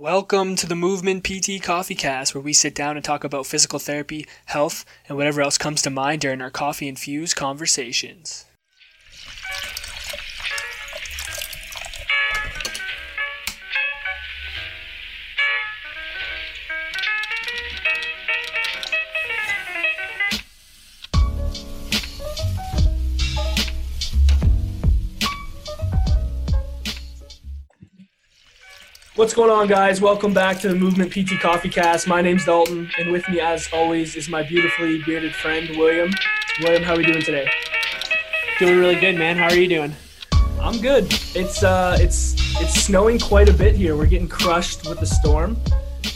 Welcome to the Movement PT Coffee Cast, where we sit down and talk about physical therapy, health, and whatever else comes to mind during our coffee infused conversations. What's going on, guys? Welcome back to the Movement PT Coffee Cast. My name's Dalton, and with me, as always, is my beautifully bearded friend William. William, how are we doing today? Doing really good, man. How are you doing? I'm good. It's uh, it's it's snowing quite a bit here. We're getting crushed with the storm,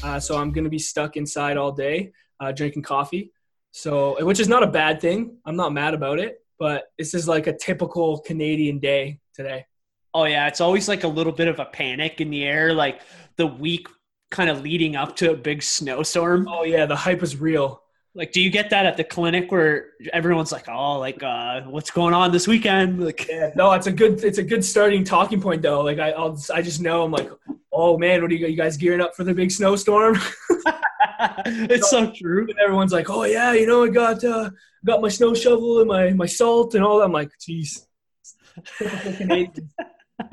uh, so I'm gonna be stuck inside all day uh, drinking coffee. So, which is not a bad thing. I'm not mad about it, but this is like a typical Canadian day today. Oh yeah, it's always like a little bit of a panic in the air, like the week kind of leading up to a big snowstorm. Oh yeah, the hype is real. Like, do you get that at the clinic where everyone's like, "Oh, like, uh, what's going on this weekend?" Like, yeah, no, it's a good, it's a good starting talking point though. Like, I, I'll, I just know I'm like, oh man, what are you, you guys gearing up for the big snowstorm? it's so true. And everyone's like, oh yeah, you know, I got, uh, got my snow shovel and my my salt and all that. I'm like, jeez.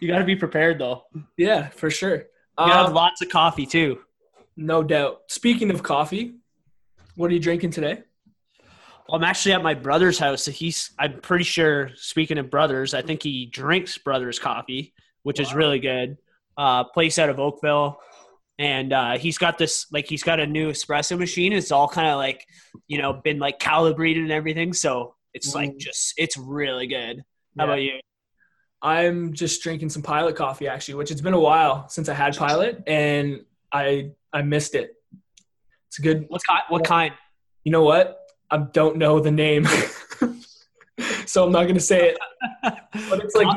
you got to be prepared though. Yeah, for sure. You gotta have Um, lots of coffee too. no doubt. Speaking of coffee, what are you drinking today? I'm actually at my brother's house. So he's, I'm pretty sure, speaking of brothers, I think he drinks brothers coffee, which is really good. Uh, place out of Oakville. And uh, he's got this, like, he's got a new espresso machine. It's all kind of like, you know, been like calibrated and everything. So it's like Mm. just, it's really good. How Yeah. about you? I'm just drinking some Pilot coffee actually, which it's been a while since I had Pilot, and I I missed it. It's a good. What kind? What kind? You know what? I don't know the name, so I'm not gonna say it. But it's like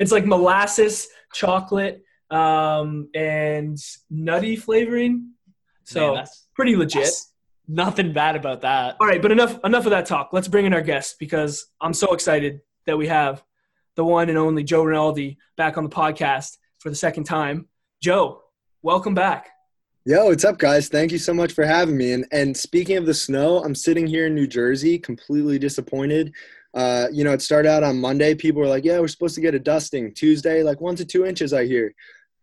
it's like molasses, chocolate, um, and nutty flavoring. So Man, that's, pretty legit. nothing bad about that. All right, but enough enough of that talk. Let's bring in our guest because I'm so excited that we have the one and only Joe Rinaldi back on the podcast for the second time. Joe, welcome back. Yo, what's up, guys? Thank you so much for having me. And and speaking of the snow, I'm sitting here in New Jersey, completely disappointed. Uh, you know, it started out on Monday. People were like, "Yeah, we're supposed to get a dusting." Tuesday, like one to two inches. I hear.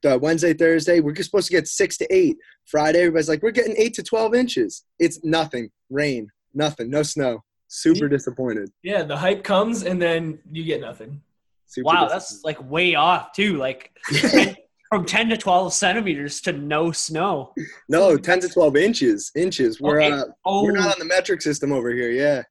Uh, Wednesday, Thursday, we're supposed to get six to eight. Friday, everybody's like, "We're getting eight to twelve inches." It's nothing. Rain, nothing. No snow. Super disappointed. Yeah, the hype comes and then you get nothing. Super Wow, disappointed. that's like way off too. Like from 10 to 12 centimeters to no snow. no ten to twelve inches. Inches. We're Okay. uh, Oh, we're not on the metric system over here. Yeah.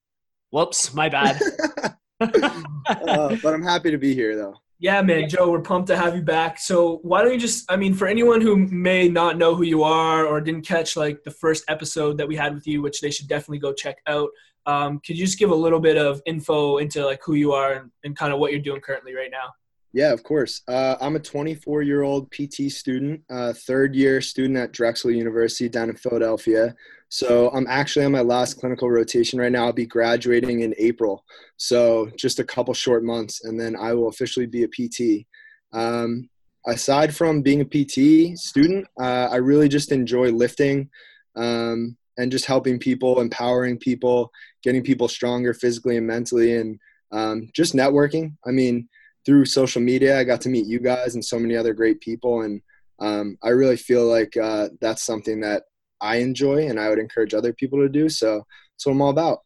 whoops, my bad. Uh, but I'm happy to be here, though. Yeah, man, Joe, we're pumped to have you back. So why don't you just I mean, for anyone who may not know who you are or didn't catch like the first episode that we had with you, which they should definitely go check out. Um, could you just give a little bit of info into like who you are and, and kind of what you're doing currently right now? Yeah, of course. Uh, I'm a 24 year old PT student, uh, third year student at Drexel University down in Philadelphia. So I'm actually on my last clinical rotation right now. I'll be graduating in April. So just a couple short months, and then I will officially be a PT. Um, aside from being a PT student, uh, I really just enjoy lifting um, and just helping people, empowering people, getting people stronger physically and mentally, and um, just networking. I mean, through social media, I got to meet you guys and so many other great people. And um, I really feel like uh, that's something that I enjoy and I would encourage other people to do. So that's what I'm all about.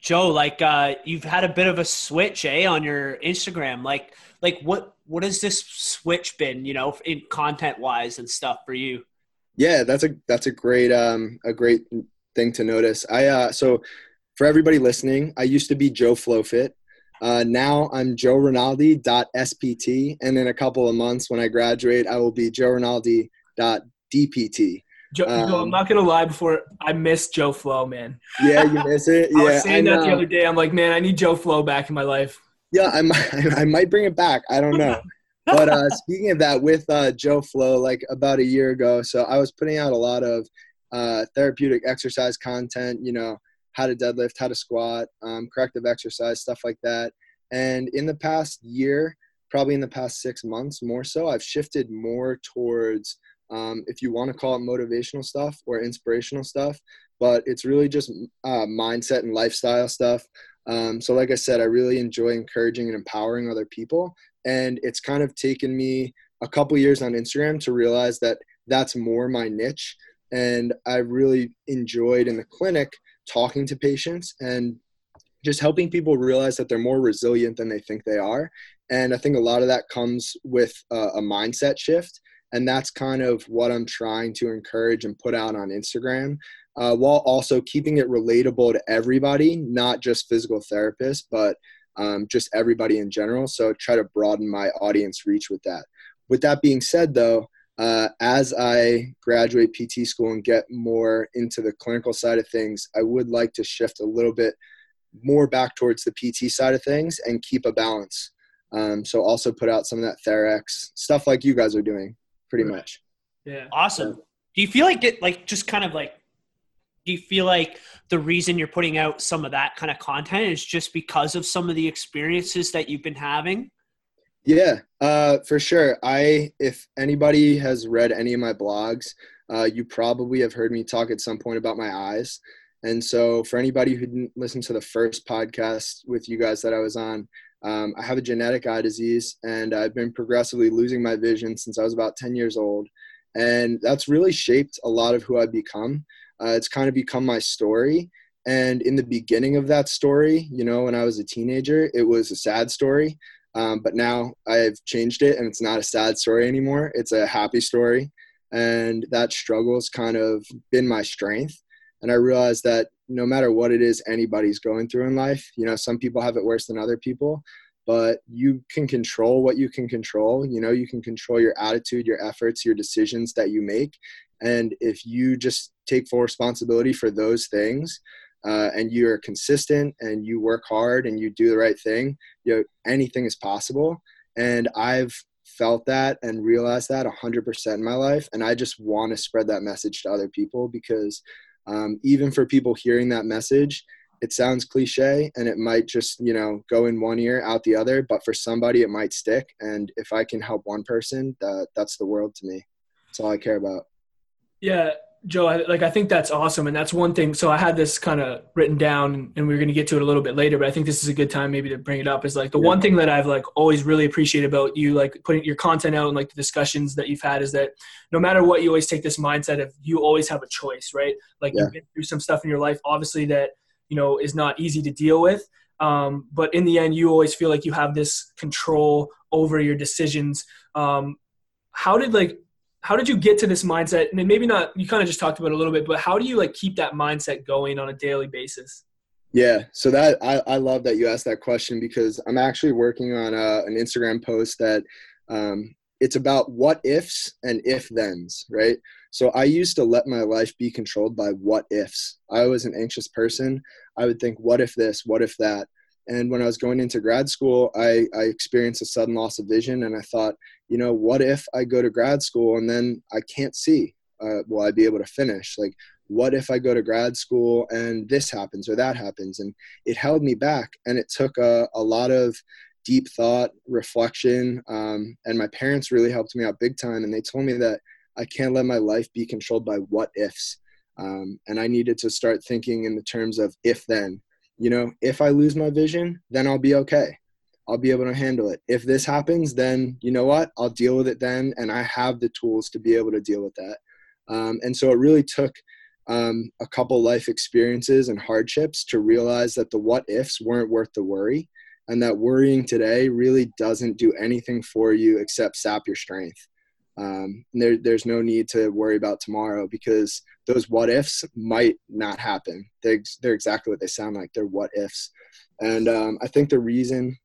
Joe, like uh, you've had a bit of a switch, eh, on your Instagram. Like, like what what has this switch been, you know, in content wise and stuff for you? Yeah, that's a that's a great um, a great thing to notice. I uh, so for everybody listening, I used to be Joe Flowfit. Uh, now I'm Joe Rinaldi SPT, and in a couple of months when I graduate, I will be Joe Rinaldi DPT. Joe, Joe, I'm Um, not gonna lie. Before I miss Joe Flow, man. Yeah, you miss it. I Yeah, was saying that the other day. I'm like, man, I need Joe Flow back in my life. Yeah, I might, I might bring it back. I don't know. But uh, speaking of that, with uh, Joe Flow, like about a year ago, so I was putting out a lot of uh, therapeutic exercise content, you know, how to deadlift, how to squat, um, corrective exercise, stuff like that. And in the past year, probably in the past six months more so, I've shifted more towards, um, if you want to call it motivational stuff or inspirational stuff, but it's really just uh, mindset and lifestyle stuff. Um, so, like I said, I really enjoy encouraging and empowering other people. And it's kind of taken me a couple years on Instagram to realize that that's more my niche. And I really enjoyed in the clinic talking to patients and just helping people realize that they're more resilient than they think they are. And I think a lot of that comes with a, a mindset shift. And that's kind of what I'm trying to encourage and put out on Instagram uh, while also keeping it relatable to everybody, not just physical therapists, but um, just everybody in general. So try to broaden my audience reach with that. With that being said, though, uh, as I graduate PT school and get more into the clinical side of things, I would like to shift a little bit more back towards the PT side of things and keep a balance. Um, so also put out some of that TherEx stuff like you guys are doing, pretty much. Yeah. Awesome. Do you feel like it, like just kind of like do you feel like the reason you're putting out some of that kind of content is just because of some of the experiences that you've been having? Yeah uh, for sure. I if anybody has read any of my blogs uh, you probably have heard me talk at some point about my eyes. And so for anybody who didn't listen to the first podcast with you guys that i was on um, i have a genetic eye disease and i've been progressively losing my vision since i was about 10 years old. And that's really shaped a lot of who i've become uh, it's kind of become my story. And in the beginning of that story, you know, when I was a teenager, it was a sad story. Um, but now I've changed it and it's not a sad story anymore. It's a happy story. And that struggle has kind of been my strength. And I realized that no matter what it is anybody's going through in life, you know, some people have it worse than other people, but you can control what you can control. You know, you can control your attitude, your efforts, your decisions that you make. And if you just take full responsibility for those things, uh, and you are consistent and you work hard and you do the right thing, you know, anything is possible. And I've felt that and realized that 100% in my life. And I just want to spread that message to other people because um, even for people hearing that message, it sounds cliche and it might just, you know, go in one ear, out the other. But for somebody, it might stick. And if I can help one person, that, that's the world to me. That's all I care about. Yeah, Joe, I, like I think that's awesome, and that's one thing. So I had this kind of written down, and we are going to get to it a little bit later. But I think this is a good time maybe to bring it up. Is like the yeah. one thing that I've like always really appreciated about you, like putting your content out and like the discussions that you've had, is that no matter what, you always take this mindset of you always have a choice, right? Like yeah. you've been through some stuff in your life, obviously that you know is not easy to deal with, um, but in the end, you always feel like you have this control over your decisions. Um, how did like how did you get to this mindset? And maybe not you kind of just talked about a little bit but how do you like keep that mindset going on a daily basis? Yeah so that i, I love that you asked that question because i'm actually working on a, an instagram post that um, it's about what ifs and if thens right? So i used to let my life be controlled by what ifs. I was an anxious person. I would think what if this what if that? And when I was going into grad school, I, I experienced a sudden loss of vision. And I thought, you know, what if I go to grad school and then I can't see? Uh, will I be able to finish? Like, what if I go to grad school and this happens or that happens? And it held me back. And it took a, a lot of deep thought, reflection. Um, and my parents really helped me out big time. And they told me that I can't let my life be controlled by what ifs. Um, and I needed to start thinking in the terms of if then you know, if I lose my vision, then I'll be okay. I'll be able to handle it. If this happens, then you know what? I'll deal with it then. And I have the tools to be able to deal with that. Um, and so it really took um, a couple life experiences and hardships to realize that the what ifs weren't worth the worry and that worrying today really doesn't do anything for you except sap your strength. Um, there, there's no need to worry about tomorrow because those what ifs might not happen. They're, they're exactly what they sound like. They're what ifs. And um, I think the reason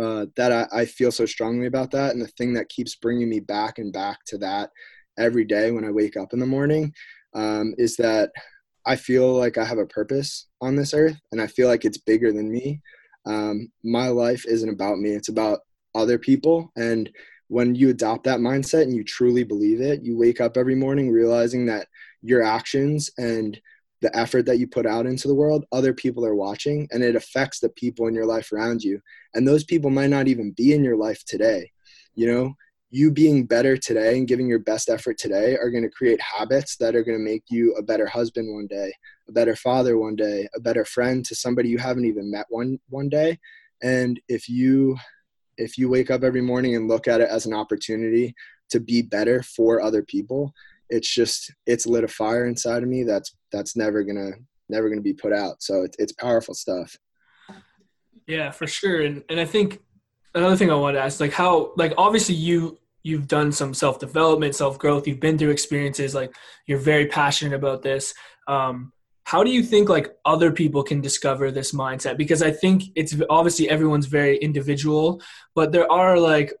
uh, that I, I, feel so strongly about that and the thing that keeps bringing me back and back to that every day when I wake up in the morning um, is that I feel like I have a purpose on this earth and I feel like it's bigger than me. Um, my life isn't about me, it's about other people. And when you adopt that mindset and you truly believe it, you wake up every morning realizing that your actions and the effort that you put out into the world, other people are watching and it affects the people in your life around you. And those people might not even be in your life today. You know, you being better today and giving your best effort today are going to create habits that are going to make you a better husband one day, a better father one day, a better friend to somebody you haven't even met one one day. And if you if you wake up every morning and look at it as an opportunity to be better for other people, it's just it's lit a fire inside of me that's that's never gonna never gonna be put out. So it's it's powerful stuff. Yeah, for sure. And and I think another thing I wanted to ask, like how like obviously you you've done some self development, self growth. You've been through experiences. Like you're very passionate about this. Um, how do you think like other people can discover this mindset? Because I think it's obviously everyone's very individual, but there are like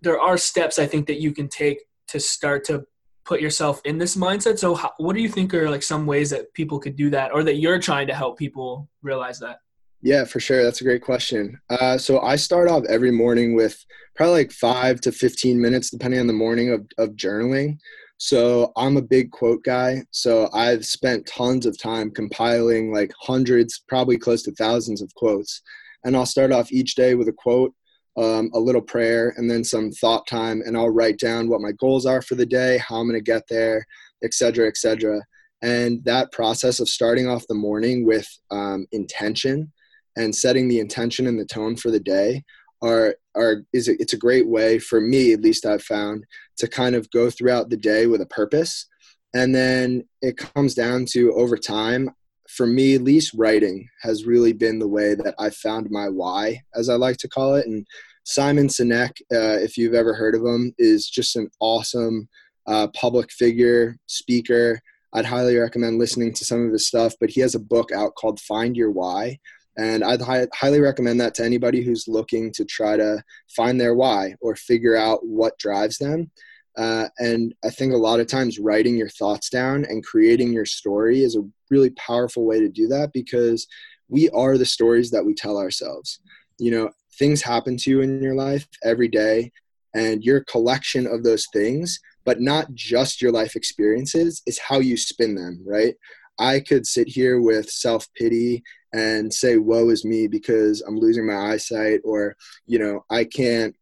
there are steps I think that you can take to start to put yourself in this mindset. So, how, what do you think are like some ways that people could do that, or that you're trying to help people realize that? Yeah, for sure. That's a great question. Uh, so I start off every morning with probably like five to 15 minutes, depending on the morning of, of journaling. So I'm a big quote guy. So I've spent tons of time compiling like hundreds, probably close to thousands of quotes. And I'll start off each day with a quote, um, a little prayer, and then some thought time. And I'll write down what my goals are for the day, how I'm going to get there, et cetera, et cetera. And that process of starting off the morning with um, intention and setting the intention and the tone for the day are are is a, it's a great way for me at least I've found to kind of go throughout the day with a purpose and then it comes down to over time for me at least writing has really been the way that I found my why as I like to call it. And Simon Sinek uh, if you've ever heard of him is just an awesome uh, public figure speaker. I'd highly recommend listening to some of his stuff but he has a book out called Find Your Why. And I'd hi- highly recommend that to anybody who's looking to try to find their why or figure out what drives them. Uh, and I think a lot of times writing your thoughts down and creating your story is a really powerful way to do that because we are the stories that we tell ourselves. You know, things happen to you in your life every day, and your collection of those things, but not just your life experiences, is how you spin them, right? I could sit here with self pity and say, woe is me because I'm losing my eyesight, or, you know, I can't,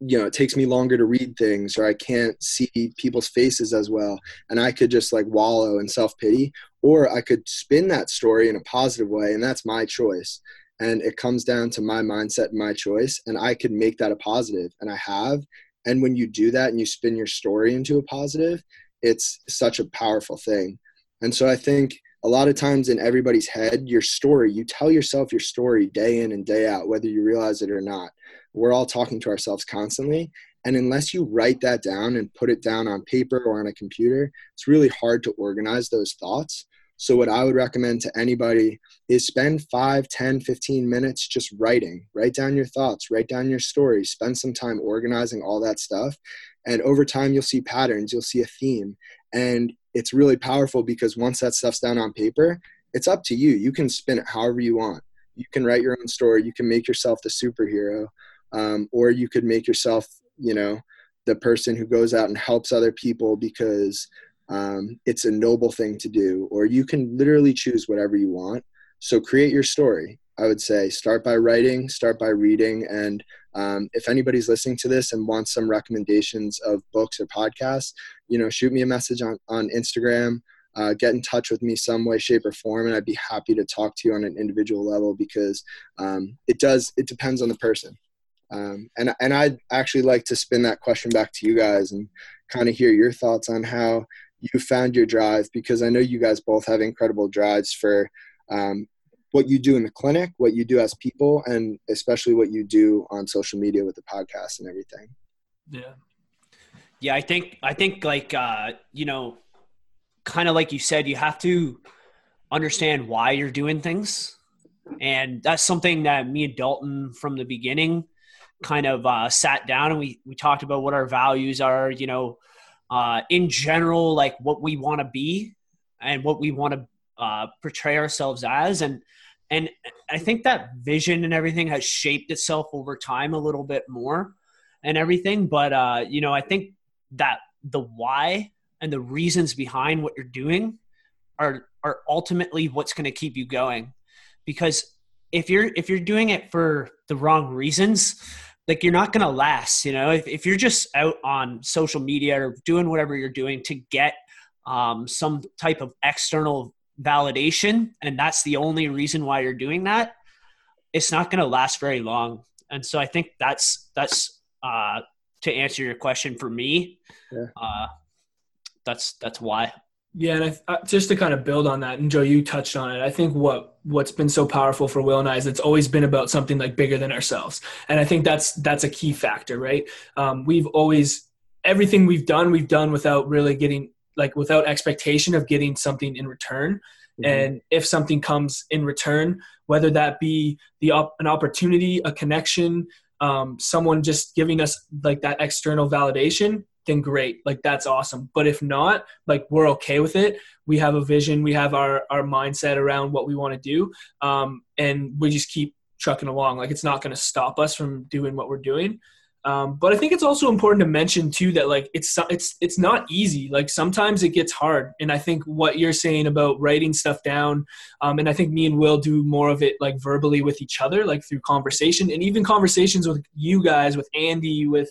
you know, it takes me longer to read things, or I can't see people's faces as well. And I could just like wallow in self pity, or I could spin that story in a positive way, and that's my choice. And it comes down to my mindset and my choice, and I could make that a positive, and I have. And when you do that and you spin your story into a positive, it's such a powerful thing. And so I think a lot of times in everybody's head, your story, you tell yourself your story day in and day out, whether you realize it or not. We're all talking to ourselves constantly. And unless you write that down and put it down on paper or on a computer, it's really hard to organize those thoughts. So, what I would recommend to anybody is spend 5, 10, 15 minutes just writing. Write down your thoughts, write down your story, spend some time organizing all that stuff. And over time, you'll see patterns, you'll see a theme. And it's really powerful because once that stuff's down on paper, it's up to you. You can spin it however you want. You can write your own story. You can make yourself the superhero, um, or you could make yourself, you know, the person who goes out and helps other people because um, it's a noble thing to do. Or you can literally choose whatever you want. So create your story. I would say start by writing, start by reading, and um, if anybody's listening to this and wants some recommendations of books or podcasts, you know, shoot me a message on on Instagram. Uh, get in touch with me some way, shape, or form, and I'd be happy to talk to you on an individual level because um, it does. It depends on the person. Um, and and I'd actually like to spin that question back to you guys and kind of hear your thoughts on how you found your drive because I know you guys both have incredible drives for um, what you do in the clinic, what you do as people, and especially what you do on social media with the podcast and everything. Yeah. Yeah, I think I think like uh, you know, kind of like you said, you have to understand why you're doing things, and that's something that me and Dalton from the beginning kind of uh, sat down and we we talked about what our values are. You know, uh, in general, like what we want to be and what we want to uh, portray ourselves as, and and I think that vision and everything has shaped itself over time a little bit more and everything. But, uh, you know, I think that the why and the reasons behind what you're doing are are ultimately what's going to keep you going because if you're if you're doing it for the wrong reasons like you're not going to last you know? If, if you're just out on social media or doing whatever you're doing to get um, some type of external validation and that's the only reason why you're doing that it's not going to last very long. And so i think that's that's uh, to answer your question for me yeah. uh, that's that's why yeah, and I, uh, just to kind of build on that, and Joe, you touched on it. I think what what's been so powerful for Will and I is it's always been about something like bigger than ourselves, and I think that's that's a key factor, right? Um, we've always everything we've done, we've done without really getting like without expectation of getting something in return. Mm-hmm. And if something comes in return, whether that be the op- an opportunity, a connection, um, someone just giving us like that external validation, then great like that's awesome. But if not like we're okay with it. We have a vision we have our our mindset around what we want to do um, and we just keep trucking along. Like it's not going to stop us from doing what we're doing. Um, but I think it's also important to mention too that like it's it's it's not easy. Like sometimes it gets hard, and I think what you're saying about writing stuff down, um, and I think me and Will do more of it like verbally with each other, like through conversation, and even conversations with you guys, with Andy, with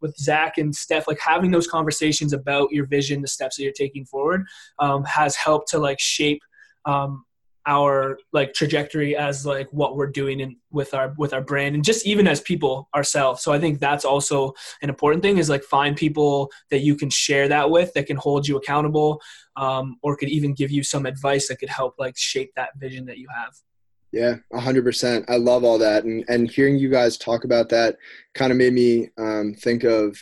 with Zach and Steph, like having those conversations about your vision, the steps that you're taking forward, um, has helped to like shape um, our like trajectory as like what we're doing in with our with our brand and just even as people ourselves. So i think that's also an important thing is like find people that you can share that with that can hold you accountable um, or could even give you some advice that could help like shape that vision that you have yeah, hundred percent. I love all that, and and hearing you guys talk about that kind of made me um, think of.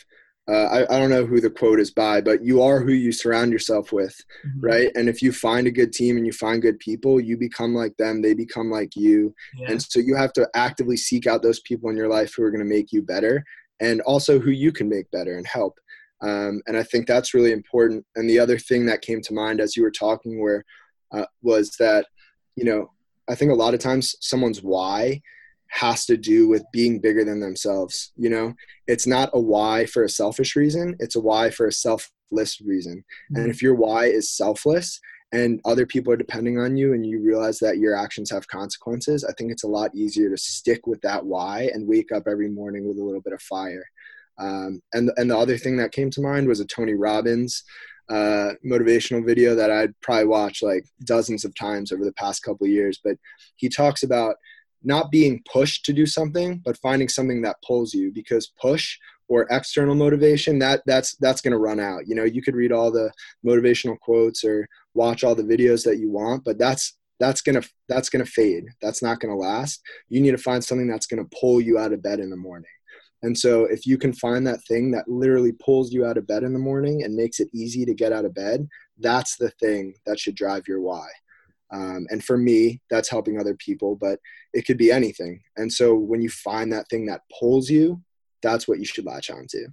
Uh, I, I don't know who the quote is by, but you are who you surround yourself with, mm-hmm. right? And if you find a good team and you find good people, you become like them. They become like you, yeah. and so you have to actively seek out those people in your life who are going to make you better, and also who you can make better and help. Um, and I think that's really important. And the other thing that came to mind as you were talking, where uh, was that you know I think a lot of times someone's why has to do with being bigger than themselves. You know, it's not a why for a selfish reason, it's a why for a selfless reason. Mm-hmm. And if your why is selfless and other people are depending on you and you realize that your actions have consequences, I think it's a lot easier to stick with that why and wake up every morning with a little bit of fire. Um, and, and the other thing that came to mind was a Tony Robbins uh, motivational video that I'd probably watched like dozens of times over the past couple years. But he talks about not being pushed to do something, but finding something that pulls you because push or external motivation that that's that's going to run out. You know you could read all the motivational quotes or watch all the videos that you want but that's that's to that's going to fade. That's not going to last. You need to find something that's going to pull you out of bed in the morning and so if you can find that thing that literally pulls you out of bed in the morning and makes it easy to get out of bed, that's the thing that should drive your why. Um, and for me, that's helping other people, but it could be anything. And so when you find that thing that pulls you, that's what you should latch on to.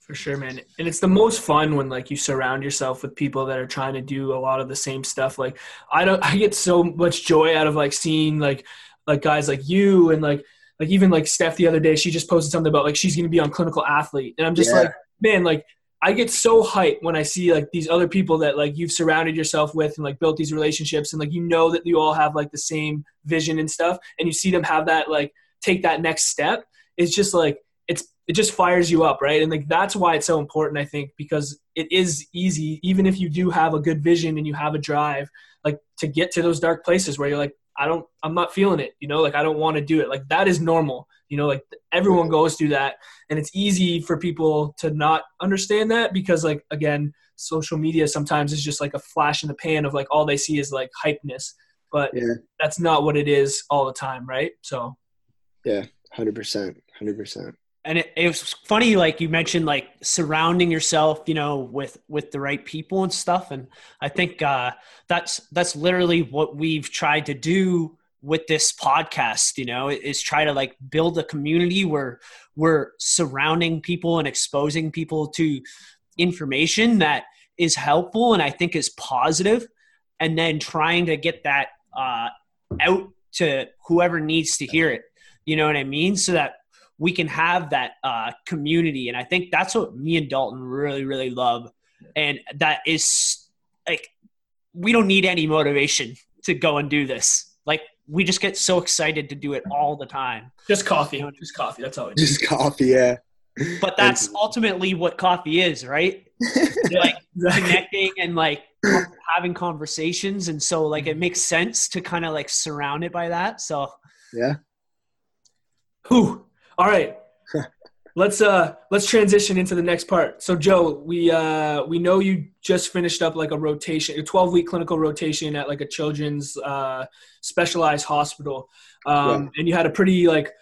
For sure, man. And it's the most fun when like you surround yourself with people that are trying to do a lot of the same stuff. Like I don't I get so much joy out of like seeing like like guys like you and like like even like Steph the other day, she just posted something about like she's gonna be on clinical athlete, and I'm just yeah. like, man, like I get so hyped when I see like these other people that like you've surrounded yourself with and like built these relationships, and like you know that you all have like the same vision and stuff, and you see them have that like take that next step. It's just like it's it just fires you up, right? And like that's why it's so important, I think, because it is easy, even if you do have a good vision and you have a drive, like to get to those dark places where you're like, I don't, I'm not feeling it, you know, like I don't want to do it. Like that is normal, you know, like everyone goes through that. And it's easy for people to not understand that because, like, again, social media sometimes is just like a flash in the pan of like all they see is like hypeness, but yeah. that's not what it is all the time, right? So, yeah, 100%. 100% and it, it, was funny like you mentioned like surrounding yourself you know with with the right people and stuff. And i think uh that's that's literally what we've tried to do with this podcast you know is try to like build a community where we're surrounding people and exposing people to information that is helpful and i think is positive. And then trying to get that uh out to whoever needs to hear it. You know what i mean? So that we can have that uh, community. And I think that's what me and Dalton really, really love. And that is like we don't need any motivation to go and do this. Like we just get so excited to do it all the time. Just coffee. Just coffee. That's all. Just coffee, yeah. But that's ultimately what coffee is, right? like connecting and like having conversations, and so like it makes sense to kind of like surround it by that. So yeah. Whew. All right. let's uh let's transition into the next part. So Joe, we uh we know you just finished up like a rotation, a 12 week clinical rotation at like a children's uh specialized hospital. Um yeah. and you had a pretty like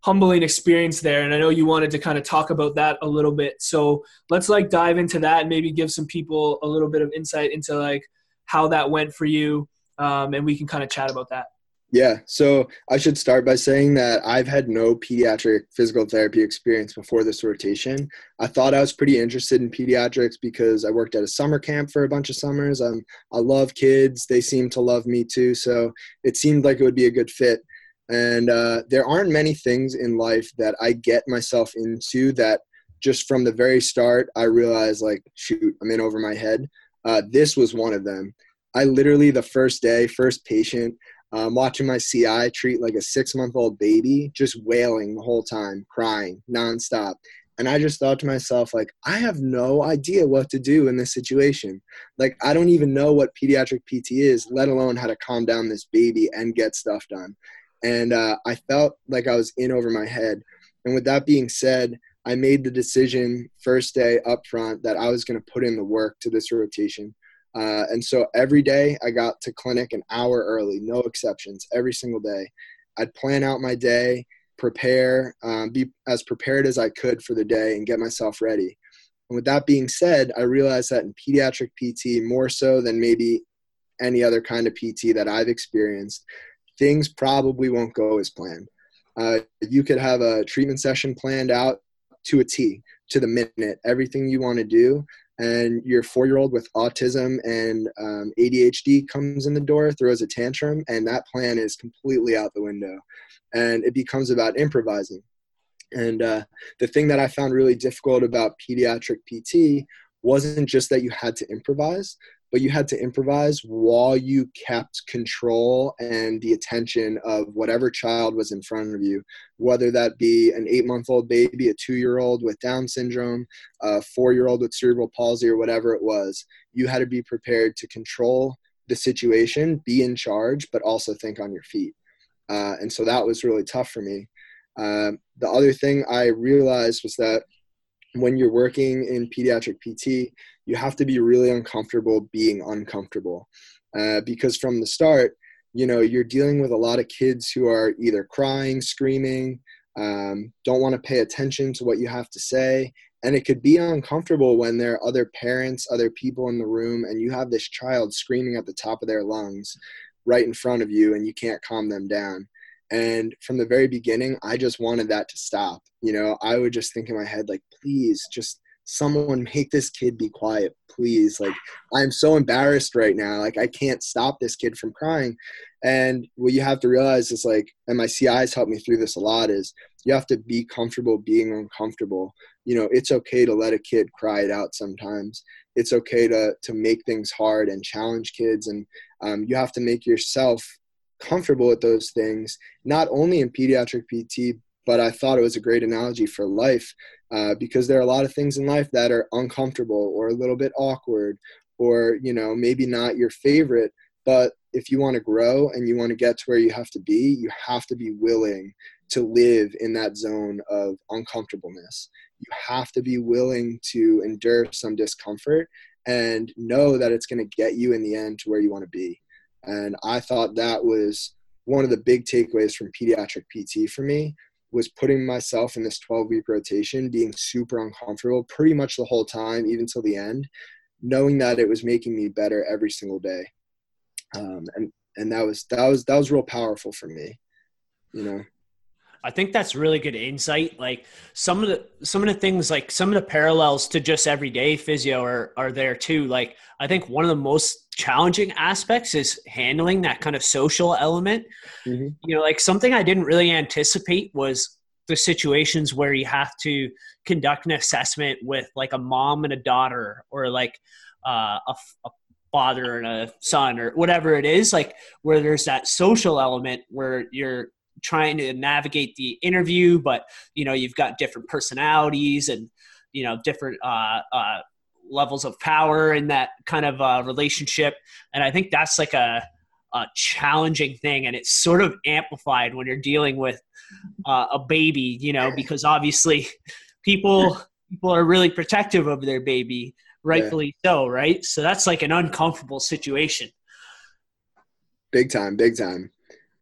humbling experience there and I know you wanted to kind of talk about that a little bit. So let's like dive into that and maybe give some people a little bit of insight into like how that went for you um and we can kind of chat about that. Yeah, so I should start by saying that I've had no pediatric physical therapy experience before this rotation. I thought I was pretty interested in pediatrics because I worked at a summer camp for a bunch of summers. Um, I love kids, they seem to love me too, so it seemed like it would be a good fit. And uh, there aren't many things in life that I get myself into that just from the very start, I realized, like, shoot, I'm in over my head. Uh, this was one of them. I literally, the first day, first patient, um, watching my CI treat like a six month old baby, just wailing the whole time, crying nonstop. And I just thought to myself, like, I have no idea what to do in this situation. Like, I don't even know what pediatric PT is, let alone how to calm down this baby and get stuff done. And uh, I felt like I was in over my head. And with that being said, I made the decision first day up front that I was going to put in the work to this rotation. Uh, and so every day I got to clinic an hour early, no exceptions, every single day. I'd plan out my day, prepare, um, be as prepared as I could for the day, and get myself ready. And with that being said, I realized that in pediatric PT, more so than maybe any other kind of PT that I've experienced, things probably won't go as planned. Uh, you could have a treatment session planned out to a T, to the minute, everything you want to do, and your four year old with autism and um, ADHD comes in the door, throws a tantrum, and that plan is completely out the window. And it becomes about improvising. And uh, the thing that I found really difficult about pediatric PT wasn't just that you had to improvise, but you had to improvise while you kept control and the attention of whatever child was in front of you, whether that be an eight month old baby, a two year old with Down syndrome, a four year old with cerebral palsy, or whatever it was. You had to be prepared to control the situation, be in charge, but also think on your feet. Uh, and so that was really tough for me. Uh, the other thing I realized was that when you're working in pediatric PT, you have to be really uncomfortable being uncomfortable. Uh, because from the start, you know, you're dealing with a lot of kids who are either crying, screaming, um, don't want to pay attention to what you have to say. And it could be uncomfortable when there are other parents, other people in the room, and you have this child screaming at the top of their lungs right in front of you, and you can't calm them down. And from the very beginning, I just wanted that to stop. You know, I would just think in my head, like, please just someone make this kid be quiet, please. Like, I'm so embarrassed right now. Like, I can't stop this kid from crying. And what you have to realize is like, and my CIs helped me through this a lot, is you have to be comfortable being uncomfortable. You know, it's okay to let a kid cry it out sometimes. It's okay to to make things hard and challenge kids, and um, you have to make yourself comfortable with those things, not only in pediatric PT, but I thought it was a great analogy for life uh, because there are a lot of things in life that are uncomfortable or a little bit awkward or, you know, maybe not your favorite. But if you want to grow and you want to get to where you have to be, you have to be willing to live in that zone of uncomfortableness. You have to be willing to endure some discomfort and know that it's going to get you in the end to where you want to be. And I thought that was one of the big takeaways from pediatric PT for me was putting myself in this 12 week rotation, being super uncomfortable pretty much the whole time, even till the end, knowing that it was making me better every single day. Um, and, and that was, that was, that was real powerful for me, you know? I think that's really good insight. Like some of the some of the things, like some of the parallels to just everyday physio are are there too. Like I think one of the most challenging aspects is handling that kind of social element. Mm-hmm. You know, like something I didn't really anticipate was the situations where you have to conduct an assessment with like a mom and a daughter, or like uh, a, a father and a son or whatever it is like where there's that social element where you're trying to navigate the interview but you know you've got different personalities and you know different uh, uh, levels of power in that kind of uh, relationship. And i think that's like a, a challenging thing and it's sort of amplified when you're dealing with uh, a baby you know because obviously people people are really protective of their baby rightfully yeah. so right? So that's like an uncomfortable situation. Big time big time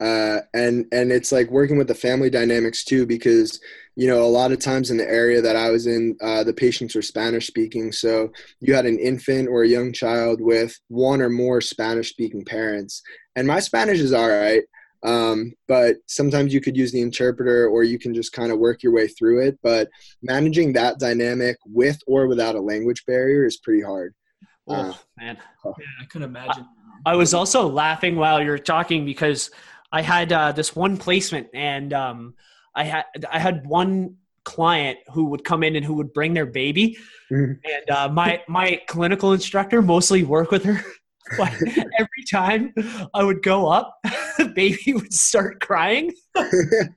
uh, and and it's like working with the family dynamics too because you know a lot of times in the area that i was in uh, the patients were spanish speaking so you had an infant or a young child with one or more spanish speaking parents and my spanish is all right um, but sometimes you could use the interpreter or you can just kind of work your way through it. But managing that dynamic with or without a language barrier is pretty hard. Oh, uh, man. Yeah, I couldn't imagine. I, I, was also laughing while you're talking because I had uh, this one placement and um, I had I had one client who would come in and who would bring their baby mm-hmm. and uh, my my clinical instructor mostly work with her but every time I would go up, the baby would start crying. and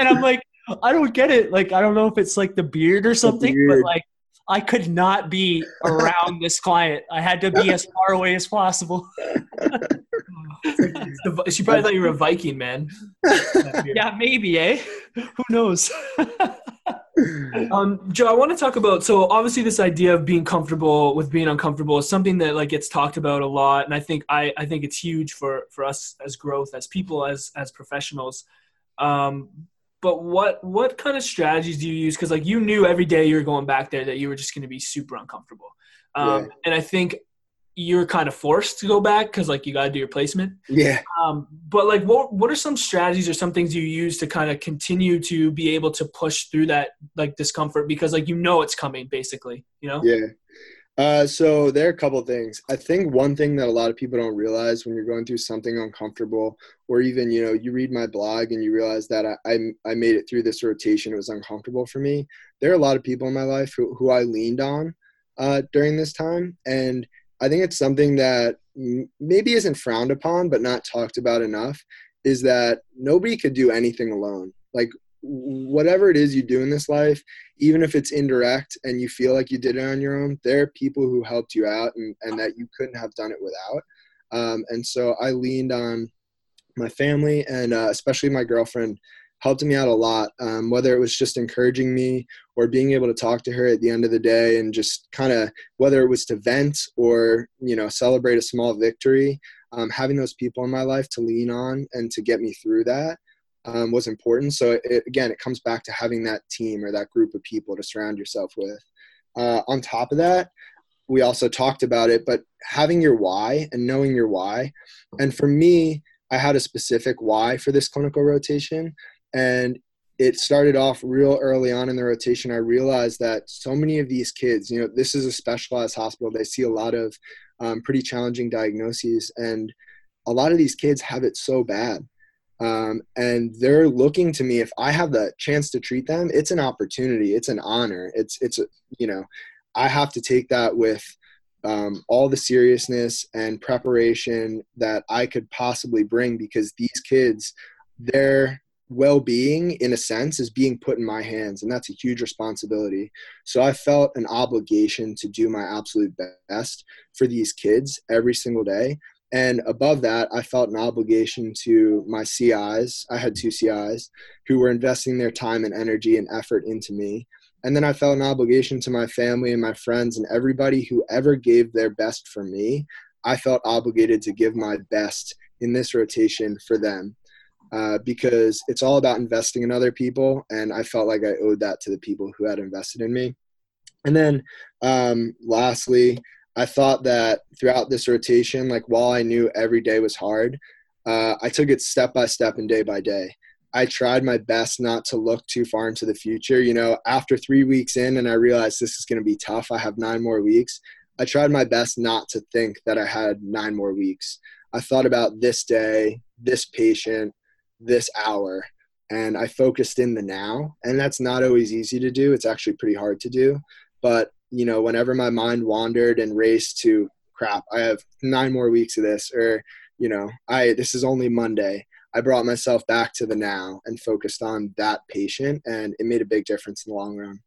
I'm like, I don't get it. Like, I don't know if it's like the beard or something, but like, I could not be around this client. I had to be as far away as possible. she probably thought you were a Viking, man. yeah, maybe, eh? Who knows? um, Joe, I want to talk about so obviously this idea of being comfortable with being uncomfortable is something that like gets talked about a lot, and I think I, I think it's huge for for us as growth, as people, as as professionals. Um, but what what kind of strategies do you use? Because like you knew every day you were going back there that you were just going to be super uncomfortable, um, yeah. and I think you're kind of forced to go back because like you got to do your placement. Yeah. Um, but like, what what are some strategies or some things you use to kind of continue to be able to push through that like discomfort because like you know it's coming basically, you know? Yeah. Uh, so there are a couple things. I think one thing that a lot of people don't realize when you're going through something uncomfortable, or even you know you read my blog and you realize that I I, I made it through this rotation. It was uncomfortable for me. There are a lot of people in my life who, who I leaned on uh, during this time, and I think it's something that maybe isn't frowned upon, but not talked about enough is that nobody could do anything alone. Like, whatever it is you do in this life, even if it's indirect and you feel like you did it on your own, there are people who helped you out and, and that you couldn't have done it without. Um, and so I leaned on my family and uh, especially my girlfriend helped me out a lot. Um, whether it was just encouraging me or being able to talk to her at the end of the day and just kind of whether it was to vent or you know celebrate a small victory. Um, having those people in my life to lean on and to get me through that um, was important. So it, again, it comes back to having that team or that group of people to surround yourself with. Uh, on top of that, we also talked about it, but having your why and knowing your why. And for me, I had a specific why for this clinical rotation. And it started off real early on in the rotation. I realized that so many of these kids, you know, this is a specialized hospital. They see a lot of um, pretty challenging diagnoses, and a lot of these kids have it so bad. Um, and they're looking to me if I have the chance to treat them, it's an opportunity, it's an honor. It's it's you know, I have to take that with um, all the seriousness and preparation that I could possibly bring because these kids, they're well-being in a sense is being put in my hands and that's a huge responsibility so i felt an obligation to do my absolute best for these kids every single day and above that i felt an obligation to my cis i had two cis who were investing their time and energy and effort into me and then i felt an obligation to my family and my friends and everybody who ever gave their best for me i felt obligated to give my best in this rotation for them uh, because it's all about investing in other people. And I felt like I owed that to the people who had invested in me. And then um, lastly, I thought that throughout this rotation, like while I knew every day was hard, uh, I took it step by step and day by day. I tried my best not to look too far into the future. You know, after three weeks in, and I realized this is going to be tough, I have nine more weeks. I tried my best not to think that I had nine more weeks. I thought about this day, this patient, this hour and I focused in the now. And that's not always easy to do. It's actually pretty hard to do. But, you know, whenever my mind wandered and raced to crap, I have nine more weeks of this, or you know, I this is only Monday. I brought myself back to the now and focused on that patient, and it made a big difference in the long run.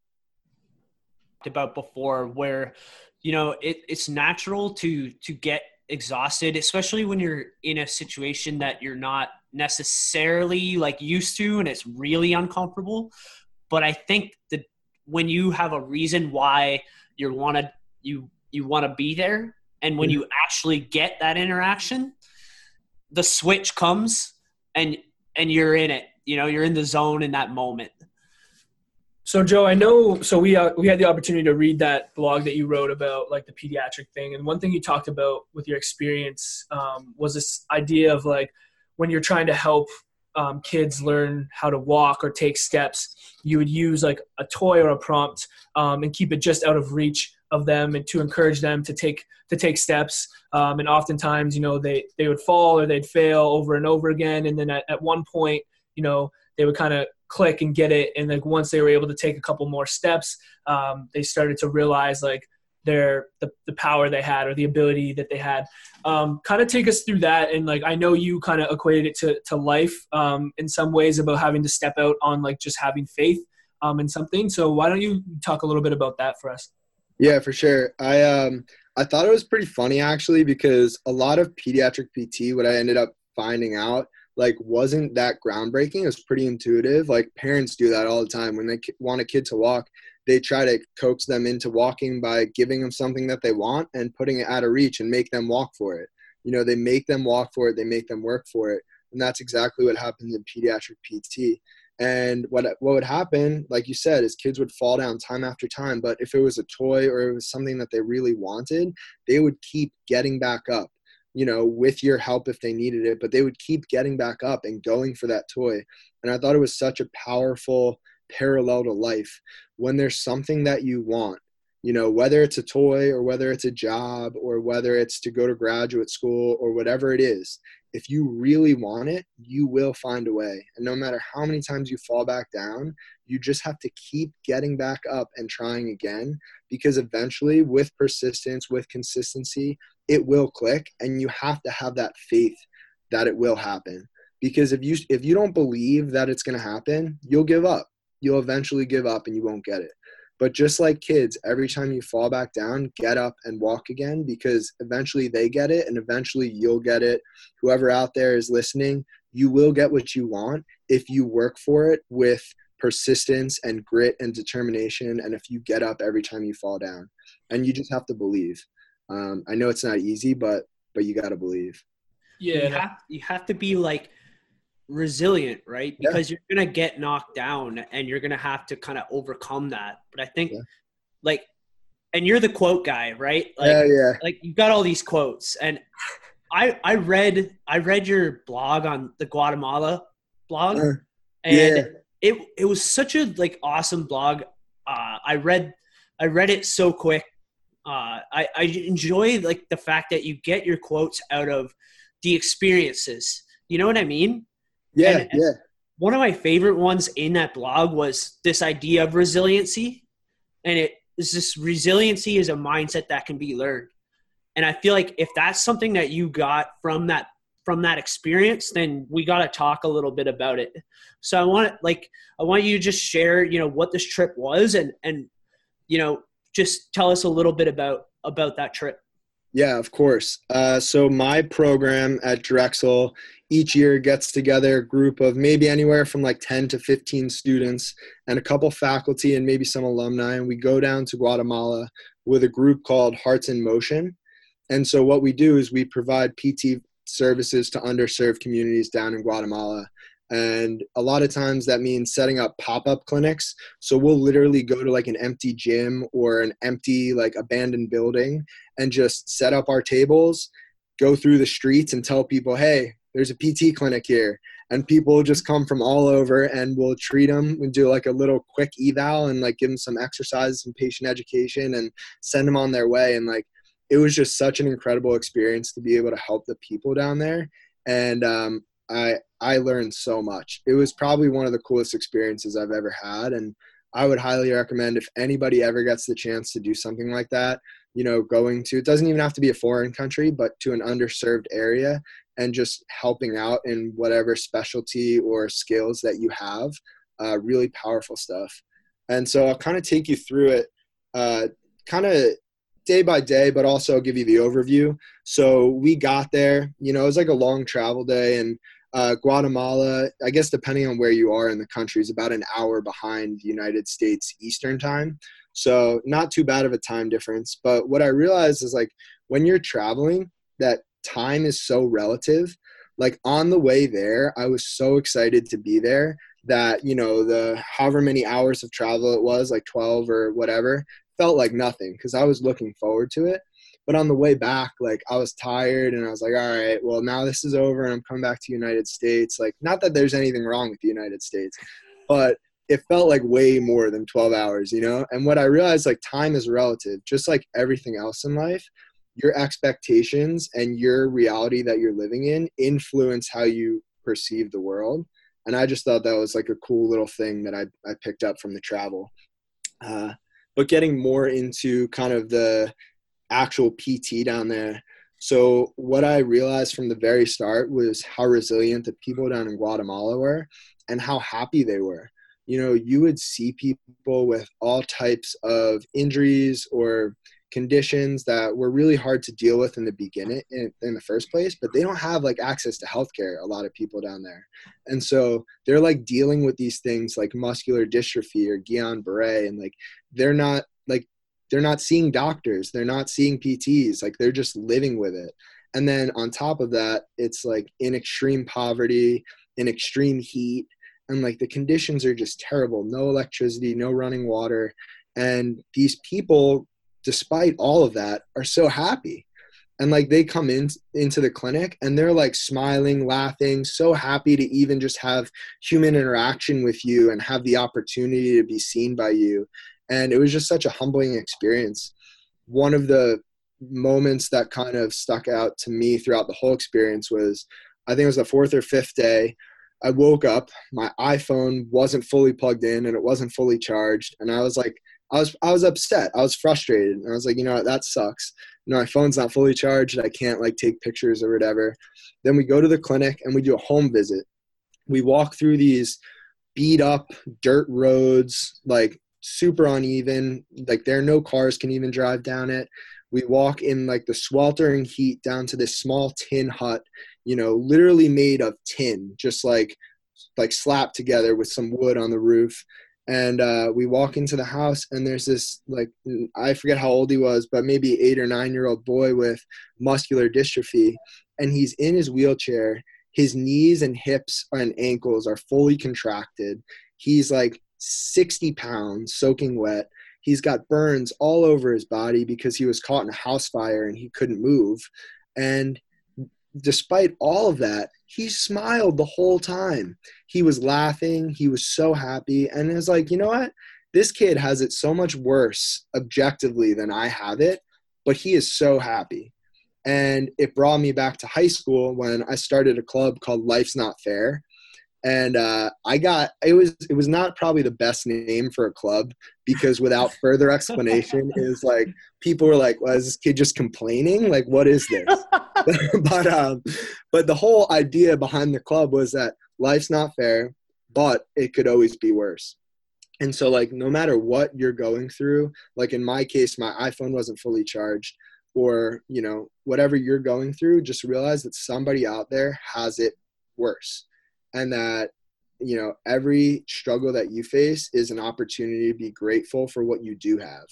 About before, where you know it, it's natural to to get exhausted, especially when you're in a situation that you're not necessarily like used to, and it's really uncomfortable. But I think that when you have a reason why you want to you you want to be there, and when mm-hmm. you actually get that interaction, the switch comes and and you're in it. You know, you're in the zone in that moment. So Joe, I know. So we uh, we had the opportunity to read that blog that you wrote about like the pediatric thing, and one thing you talked about with your experience um, was this idea of like when you're trying to help um, kids learn how to walk or take steps, you would use like a toy or a prompt um, and keep it just out of reach of them and to encourage them to take to take steps. Um, and oftentimes you know they they would fall or they'd fail over and over again. And then at, at one point you know they would kind of click and get it. And like once they were able to take a couple more steps um, they started to realize like their the, the power they had or the ability that they had um, kind of take us through that and like i know you kind of equated it to, to life um, in some ways about having to step out on like just having faith um, in something so why don't you talk a little bit about that for us yeah, for sure. I um I thought it was pretty funny actually because a lot of pediatric PT, what I ended up finding out, like wasn't that groundbreaking. It was pretty intuitive. Like parents do that all the time when they want a kid to walk. They try to coax them into walking by giving them something that they want and putting it out of reach and make them walk for it. You know, they make them walk for it. They make them work for it, and that's exactly what happens in pediatric PT. And what what would happen, like you said, is kids would fall down time after time. But if it was a toy or it was something that they really wanted, they would keep getting back up, you know, with your help if they needed it. But they would keep getting back up and going for that toy. And I thought it was such a powerful parallel to life. When there's something that you want, you know, whether it's a toy or whether it's a job or whether it's to go to graduate school or whatever it is, if you really want it, you will find a way. And no matter how many times you fall back down, you just have to keep getting back up and trying again because eventually, with persistence, with consistency, it will click. And you have to have that faith that it will happen. Because if you if you don't believe that it's going to happen, you'll give up. You'll eventually give up and you won't get it. But just like kids, every time you fall back down, get up and walk again because eventually they get it and eventually you'll get it. Whoever out there is listening, you will get what you want if you work for it with persistence and grit and determination and if you get up every time you fall down and you just have to believe um, i know it's not easy but but you got to believe yeah you have, you have to be like resilient, right? Because yeah. you're gonna get knocked down and you're gonna have to kind of overcome that. But I think, yeah. like, and you're the quote guy, right? Like, yeah, yeah. Like you've got all these quotes, and I I read I read your blog on the Guatemala blog, uh, and yeah. it it was such a like awesome blog. Uh, I read I read it so quick. Uh, I I enjoy like the fact that you get your quotes out of the experiences. You know what I mean? Yeah, and, yeah. One of my favorite ones in that blog was this idea of resiliency, and it is this resiliency is a mindset that can be learned. And I feel like if that's something that you got from that from that experience, then we got to talk a little bit about it. So I want like I want you to just share, you know, what this trip was and and you know, just tell us a little bit about about that trip. Yeah, of course. Uh, so my program at Drexel each year gets together a group of maybe anywhere from like 10 to 15 students and a couple faculty and maybe some alumni and we go down to guatemala with a group called hearts in motion. And so what we do is we provide pt services to underserved communities down in guatemala. And a lot of times that means setting up pop-up clinics. So we'll literally go to like an empty gym or an empty like abandoned building and just set up our tables go through the streets and tell people hey there's a PT clinic here. And people just come from all over and we'll treat them and do like a little quick eval and like give them some exercise, some patient education and send them on their way. And like, it was just such an incredible experience to be able to help the people down there. And um, I, I learned so much. It was probably one of the coolest experiences I've ever had. And I would highly recommend if anybody ever gets the chance to do something like that, you know, going to, it doesn't even have to be a foreign country, but to an underserved area and just helping out in whatever specialty or skills that you have. Uh, really powerful stuff. And so I'll kind of take you through it, uh, kind of day by day, but also give you the overview. So we got there, you know, it was like a long travel day and uh, Guatemala, I guess depending on where you are in the country, is about an hour behind United States Eastern time. So not too bad of a time difference. But what I realized is like when you're traveling, that time is so relative. Like on the way there, I was so excited to be there that, you know, the however many hours of travel it was, like 12 or whatever, felt like nothing because I was looking forward to it. But on the way back, like I was tired and I was like, all right, well, now this is over and I'm coming back to the United States. Like, not that there's anything wrong with the United States, but it felt like way more than 12 hours, you know? And what I realized, like, time is relative, just like everything else in life. Your expectations and your reality that you're living in influence how you perceive the world. And I just thought that was like a cool little thing that I, I picked up from the travel. Uh, but getting more into kind of the actual PT down there. So what I realized from the very start was how resilient the people down in Guatemala were and how happy they were. You know, you would see people with all types of injuries or conditions that were really hard to deal with in the beginning in, in, the first place but they don't have like access to healthcare a lot of people down there. And so they're like dealing with these things like muscular dystrophy or guillain-barre and like they're not like they're not seeing doctors they're not seeing pts like they're just living with it. And then on top of that it's like in extreme poverty in extreme heat and like the conditions are just terrible. No electricity no running water. And these people despite all of that are so happy. And like they come in into the clinic and they're like smiling laughing so happy to even just have human interaction with you and have the opportunity to be seen by you. And it was just such a humbling experience. One of the moments that kind of stuck out to me throughout the whole experience was i think it was the fourth or fifth day i woke up my iphone wasn't fully plugged in and it wasn't fully charged and i was like i was i was upset. I was frustrated. And i was like you know that sucks. You know my phone's not fully charged i can't like take pictures or whatever. Then we go to the clinic and we do a home visit. We walk through these beat up dirt roads like super uneven. Like there are no cars can even drive down it. We walk in like the sweltering heat down to this small tin hut, you know, literally made of tin, just like like slapped together with some wood on the roof. And uh, we walk into the house, and there's this like I forget how old he was, but maybe eight or nine year old boy with muscular dystrophy, and he's in his wheelchair. His knees and hips and ankles are fully contracted. He's like 60 pounds soaking wet. He's got burns all over his body because he was caught in a house fire and he couldn't move. And despite all of that, he smiled the whole time. He was laughing. He was so happy. And it was like, you know what? This kid has it so much worse objectively than I have it, but he is so happy. And it brought me back to high school when I started a club called Life's Not Fair and uh, I got it was it was not probably the best name for a club because without further explanation is like people were like, "Was well, this kid just complaining? Like, what is this?" but um, but the whole idea behind the club was that life's not fair, but it could always be worse. And so, like, no matter what you're going through, like in my case, my iPhone wasn't fully charged, or you know, whatever you're going through, just realize that somebody out there has it worse and that you know every struggle that you face is an opportunity to be grateful for what you do have.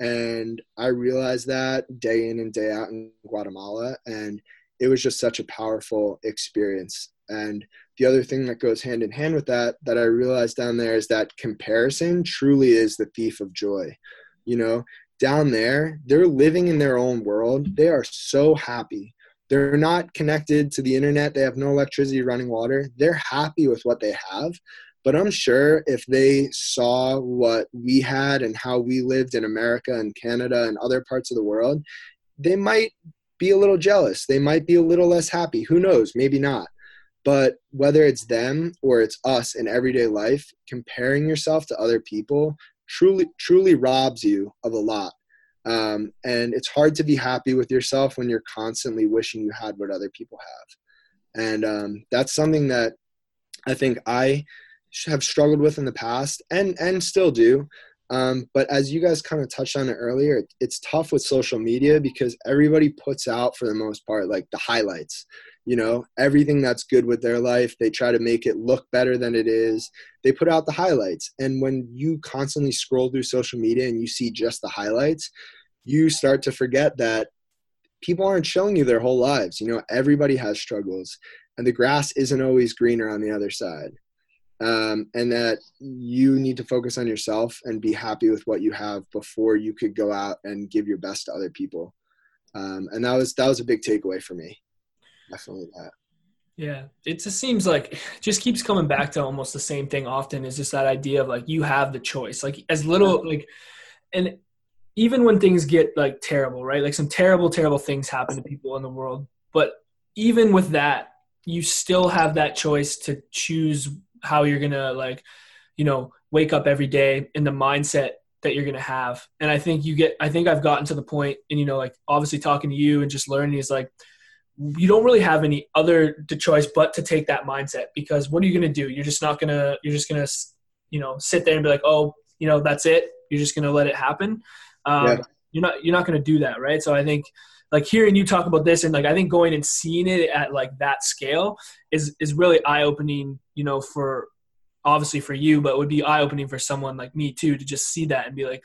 And i realized that day in and day out in guatemala and it was just such a powerful experience. And the other thing that goes hand in hand with that that i realized down there is that comparison truly is the thief of joy. You know down there they're living in their own world. They are so happy they're not connected to the internet. They have no electricity, running water. They're happy with what they have. But I'm sure if they saw what we had and how we lived in America and Canada and other parts of the world, they might be a little jealous. They might be a little less happy. Who knows? Maybe not. But whether it's them or it's us in everyday life, comparing yourself to other people truly truly robs you of a lot Um, and it's hard to be happy with yourself when you're constantly wishing you had what other people have. And um, that's something that I think I have struggled with in the past and and still do. Um, but as you guys kind of touched on it earlier, it's tough with social media because everybody puts out for the most part like the highlights. You know, everything that's good with their life, they try to make it look better than it is. They put out the highlights. And when you constantly scroll through social media and you see just the highlights, you start to forget that people aren't showing you their whole lives. You know, everybody has struggles, and the grass isn't always greener on the other side um, and that you need to focus on yourself and be happy with what you have before you could go out and give your best to other people. Um, and that was that was a big takeaway for me. Definitely that. Yeah, it just seems like it just keeps coming back to almost the same thing. Often is just that idea of like you have the choice. Like as little like, and even when things get like terrible, right? Like some terrible, terrible things happen to people in the world. But even with that, you still have that choice to choose how you're gonna like you know wake up every day in the mindset that you're gonna have and i think you get i think i've gotten to the point and you know like obviously talking to you and just learning is like you don't really have any other choice but to take that mindset because what are you to do you're just not to you're just to you know sit there and be like oh you know that's it you're just to let it happen um, yeah. you're not you're not going to do that right so i think like hearing you talk about this and like I think going and seeing it at like that scale is is really eye opening, you know, for obviously for you, but would be eye opening for someone like me too to just see that and be like,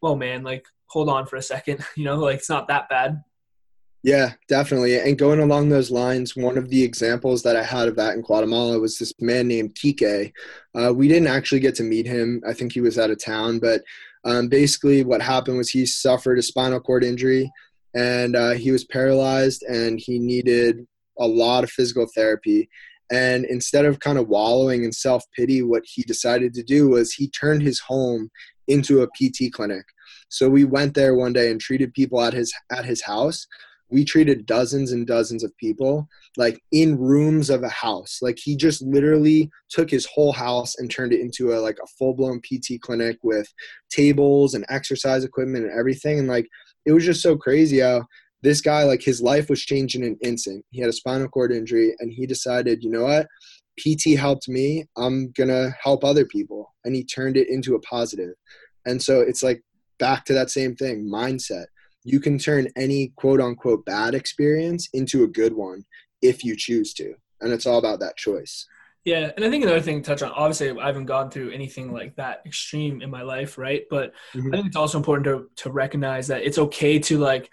"Whoa, man! Like, hold on for a second, you know, like it's not that bad." Yeah, definitely. And going along those lines, one of the examples that I had of that in Guatemala was this man named Kike. Uh, we didn't actually get to meet him. I think he was out of town, but um, basically what happened was he suffered a spinal cord injury and uh, he was paralyzed and he needed a lot of physical therapy. And instead of kind of wallowing in self pity, what he decided to do was he turned his home into a PT clinic. So we went there one day and treated people at his at his house. We treated dozens and dozens of people like in rooms of a house. Like he just literally took his whole house and turned it into a like a full blown PT clinic with tables and exercise equipment and everything. And like it was just so crazy how this guy like his life was changed in an instant. He had a spinal cord injury and he decided you know what? Pt helped me. I'm gonna help other people. And he turned it into a positive. And so it's like back to that same thing mindset you can turn any quote unquote bad experience into a good one if you choose to and it's all about that choice yeah, and I think another thing to touch on, obviously I haven't gone through anything like that extreme in my life, right? But mm-hmm. I think it's also important to to recognize that it's okay to like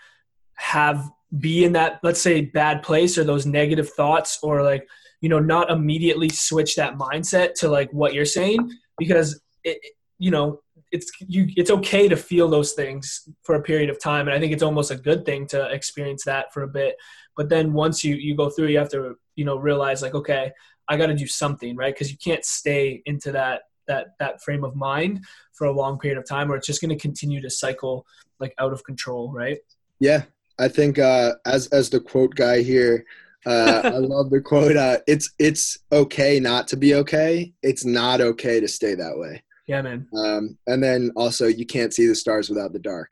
have be in that let's say bad place or those negative thoughts or like you know not immediately switch that mindset to like what you're saying because it you know it's you it's okay to feel those things for a period of time and i think it's almost a good thing to experience that for a bit but then once you you go through you have to you know realize like okay I got to do something, right? Because you can't stay into that that that frame of mind for a long period of time, or it's just going to continue to cycle like out of control, right? Yeah, I think uh, as as the quote guy here, uh, I love the quote. Uh, it's it's okay not to be okay. It's not okay to stay that way. Yeah, man. Um, and then also, you can't see the stars without the dark,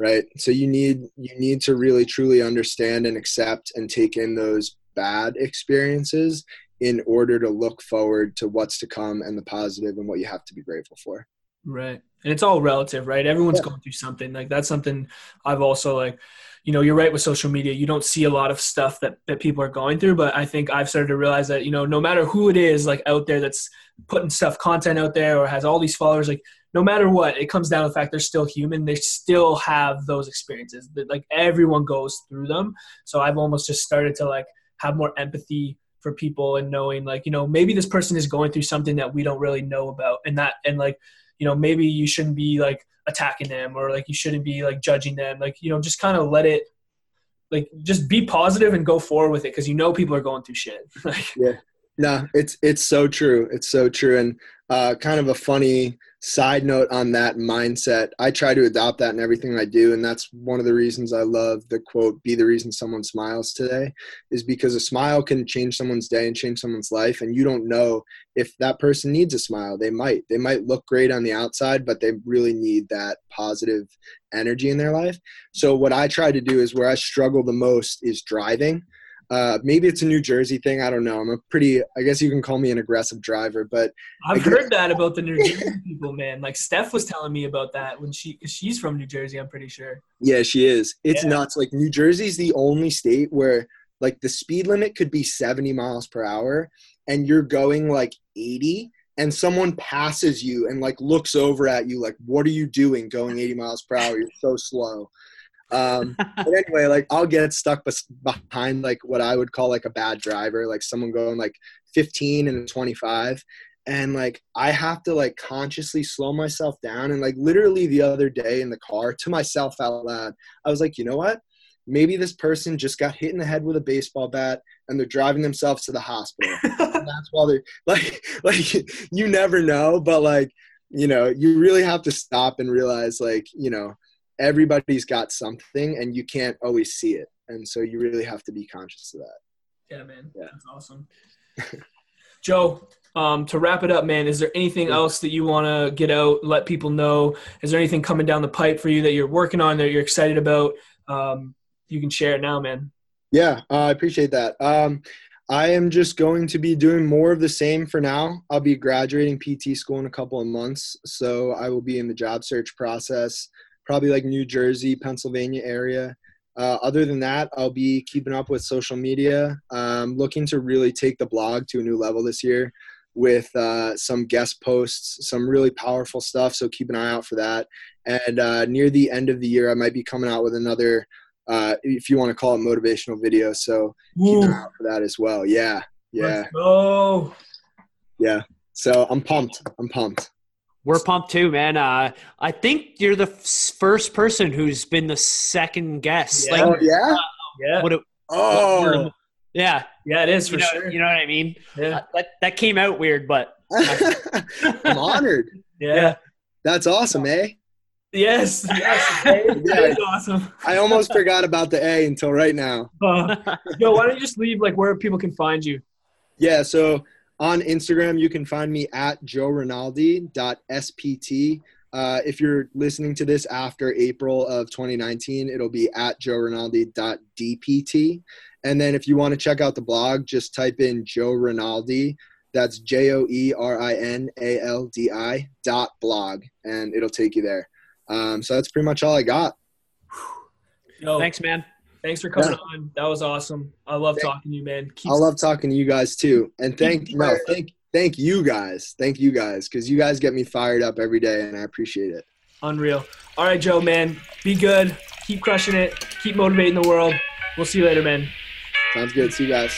right? So you need you need to really truly understand and accept and take in those bad experiences in order to look forward to what's to come and the positive and what you have to be grateful for. Right. And it's all relative, right? Everyone's yeah. going through something. Like that's something I've also like, you know, you're right with social media. You don't see a lot of stuff that, that people are going through, but I think I've started to realize that, you know, no matter who it is like out there that's putting stuff content out there or has all these followers, like no matter what, it comes down to the fact they're still human. They still have those experiences that like everyone goes through them. So I've almost just started to like have more empathy for people and knowing like you know maybe this person is going through something that we don't really know about and that and like you know maybe you shouldn't be like attacking them or like you shouldn't be like judging them. Like you know just kind of let it like just be positive and go forward with it because you know people are going through shit. Like yeah No, it's it's so true. It's so true. And uh, kind of a funny side note on that mindset i try to adopt that in everything i do and that's one of the reasons i love the quote be the reason someone smiles today is because a smile can change someone's day and change someone's life and you don't know if that person needs a smile they might they might look great on the outside but they really need that positive energy in their life so what i try to do is where i struggle the most is driving uh, maybe it's a New Jersey thing. I don't know. I'm a pretty, I guess you can call me an aggressive driver, but I've heard that about the New Jersey people, man. Like Steph was telling me about that when she, cause she's from New Jersey, I'm pretty sure. Yeah, she is. It's yeah. nuts. Like New Jersey's the only state where like the speed limit could be 70 miles per hour and you're going like 80 and someone passes you and like looks over at you like, what are you doing going 80 miles per hour? You're so slow. Um, but anyway, like I'll get stuck behind like what I would call like a bad driver, like someone going like 15 and 25. And like I have to like consciously slow myself down. And like literally the other day in the car to myself out loud, I was like, you know what? Maybe this person just got hit in the head with a baseball bat and they're driving themselves to the hospital. that's why they're like, like you never know, but like, you know, you really have to stop and realize like, you know, everybody's got something and you can't always see it. And so you really have to be conscious of that. Yeah, man. Yeah. That's awesome. Joe, um, to wrap it up, man, is there anything else that you want to get out, let people know? Is there anything coming down the pipe for you that you're working on that you're excited about? Um, you can share it now, man. Yeah, uh, I appreciate that. Um, I am just going to be doing more of the same for now. I'll be graduating PT school in a couple of months, so I will be in the job search process probably like New Jersey, Pennsylvania area. Uh, other than that, I'll be keeping up with social media. Um, looking to really take the blog to a new level this year with uh, some guest posts, some really powerful stuff. So keep an eye out for that. And uh, near the end of the year, I might be coming out with another, uh, if you want to call it motivational video. So keep an eye out for that as well. Yeah, yeah. Oh, yeah. So I'm pumped. I'm pumped. We're pumped too, man. Uh, I think you're the f- first person who's been the second guest. Yeah. Like, oh, yeah, uh, yeah. What it, oh, what yeah, yeah. It is for you know, sure. You know what I mean? Yeah. Uh, that that came out weird, but I'm honored. Yeah. yeah. that's awesome, eh? Yes, yes, yeah. awesome. I almost forgot about the A until right now. Uh, yo, why don't you just leave like where people can find you? Yeah, so on Instagram, you can find me at joerinaldi.spt. Uh, if you're listening to this after April of 2019, it'll be at joerinaldi.dpt. And then if you want to check out the blog, just type in Joe Rinaldi. That's J O E R I N A L D I dot blog, and it'll take you there. Um, so that's pretty much all I got. Yo, Thanks, man. Thanks for coming yeah. on. That was awesome. I love thank, talking to you, man. Keep I love talking to you guys too. And thank no, thank thank you guys. Thank you guys because you guys get me fired up every day, and I appreciate it. Unreal. All right, Joe, man. Be good. Keep crushing it. Keep motivating the world. We'll see you later, man. Sounds good. See you guys.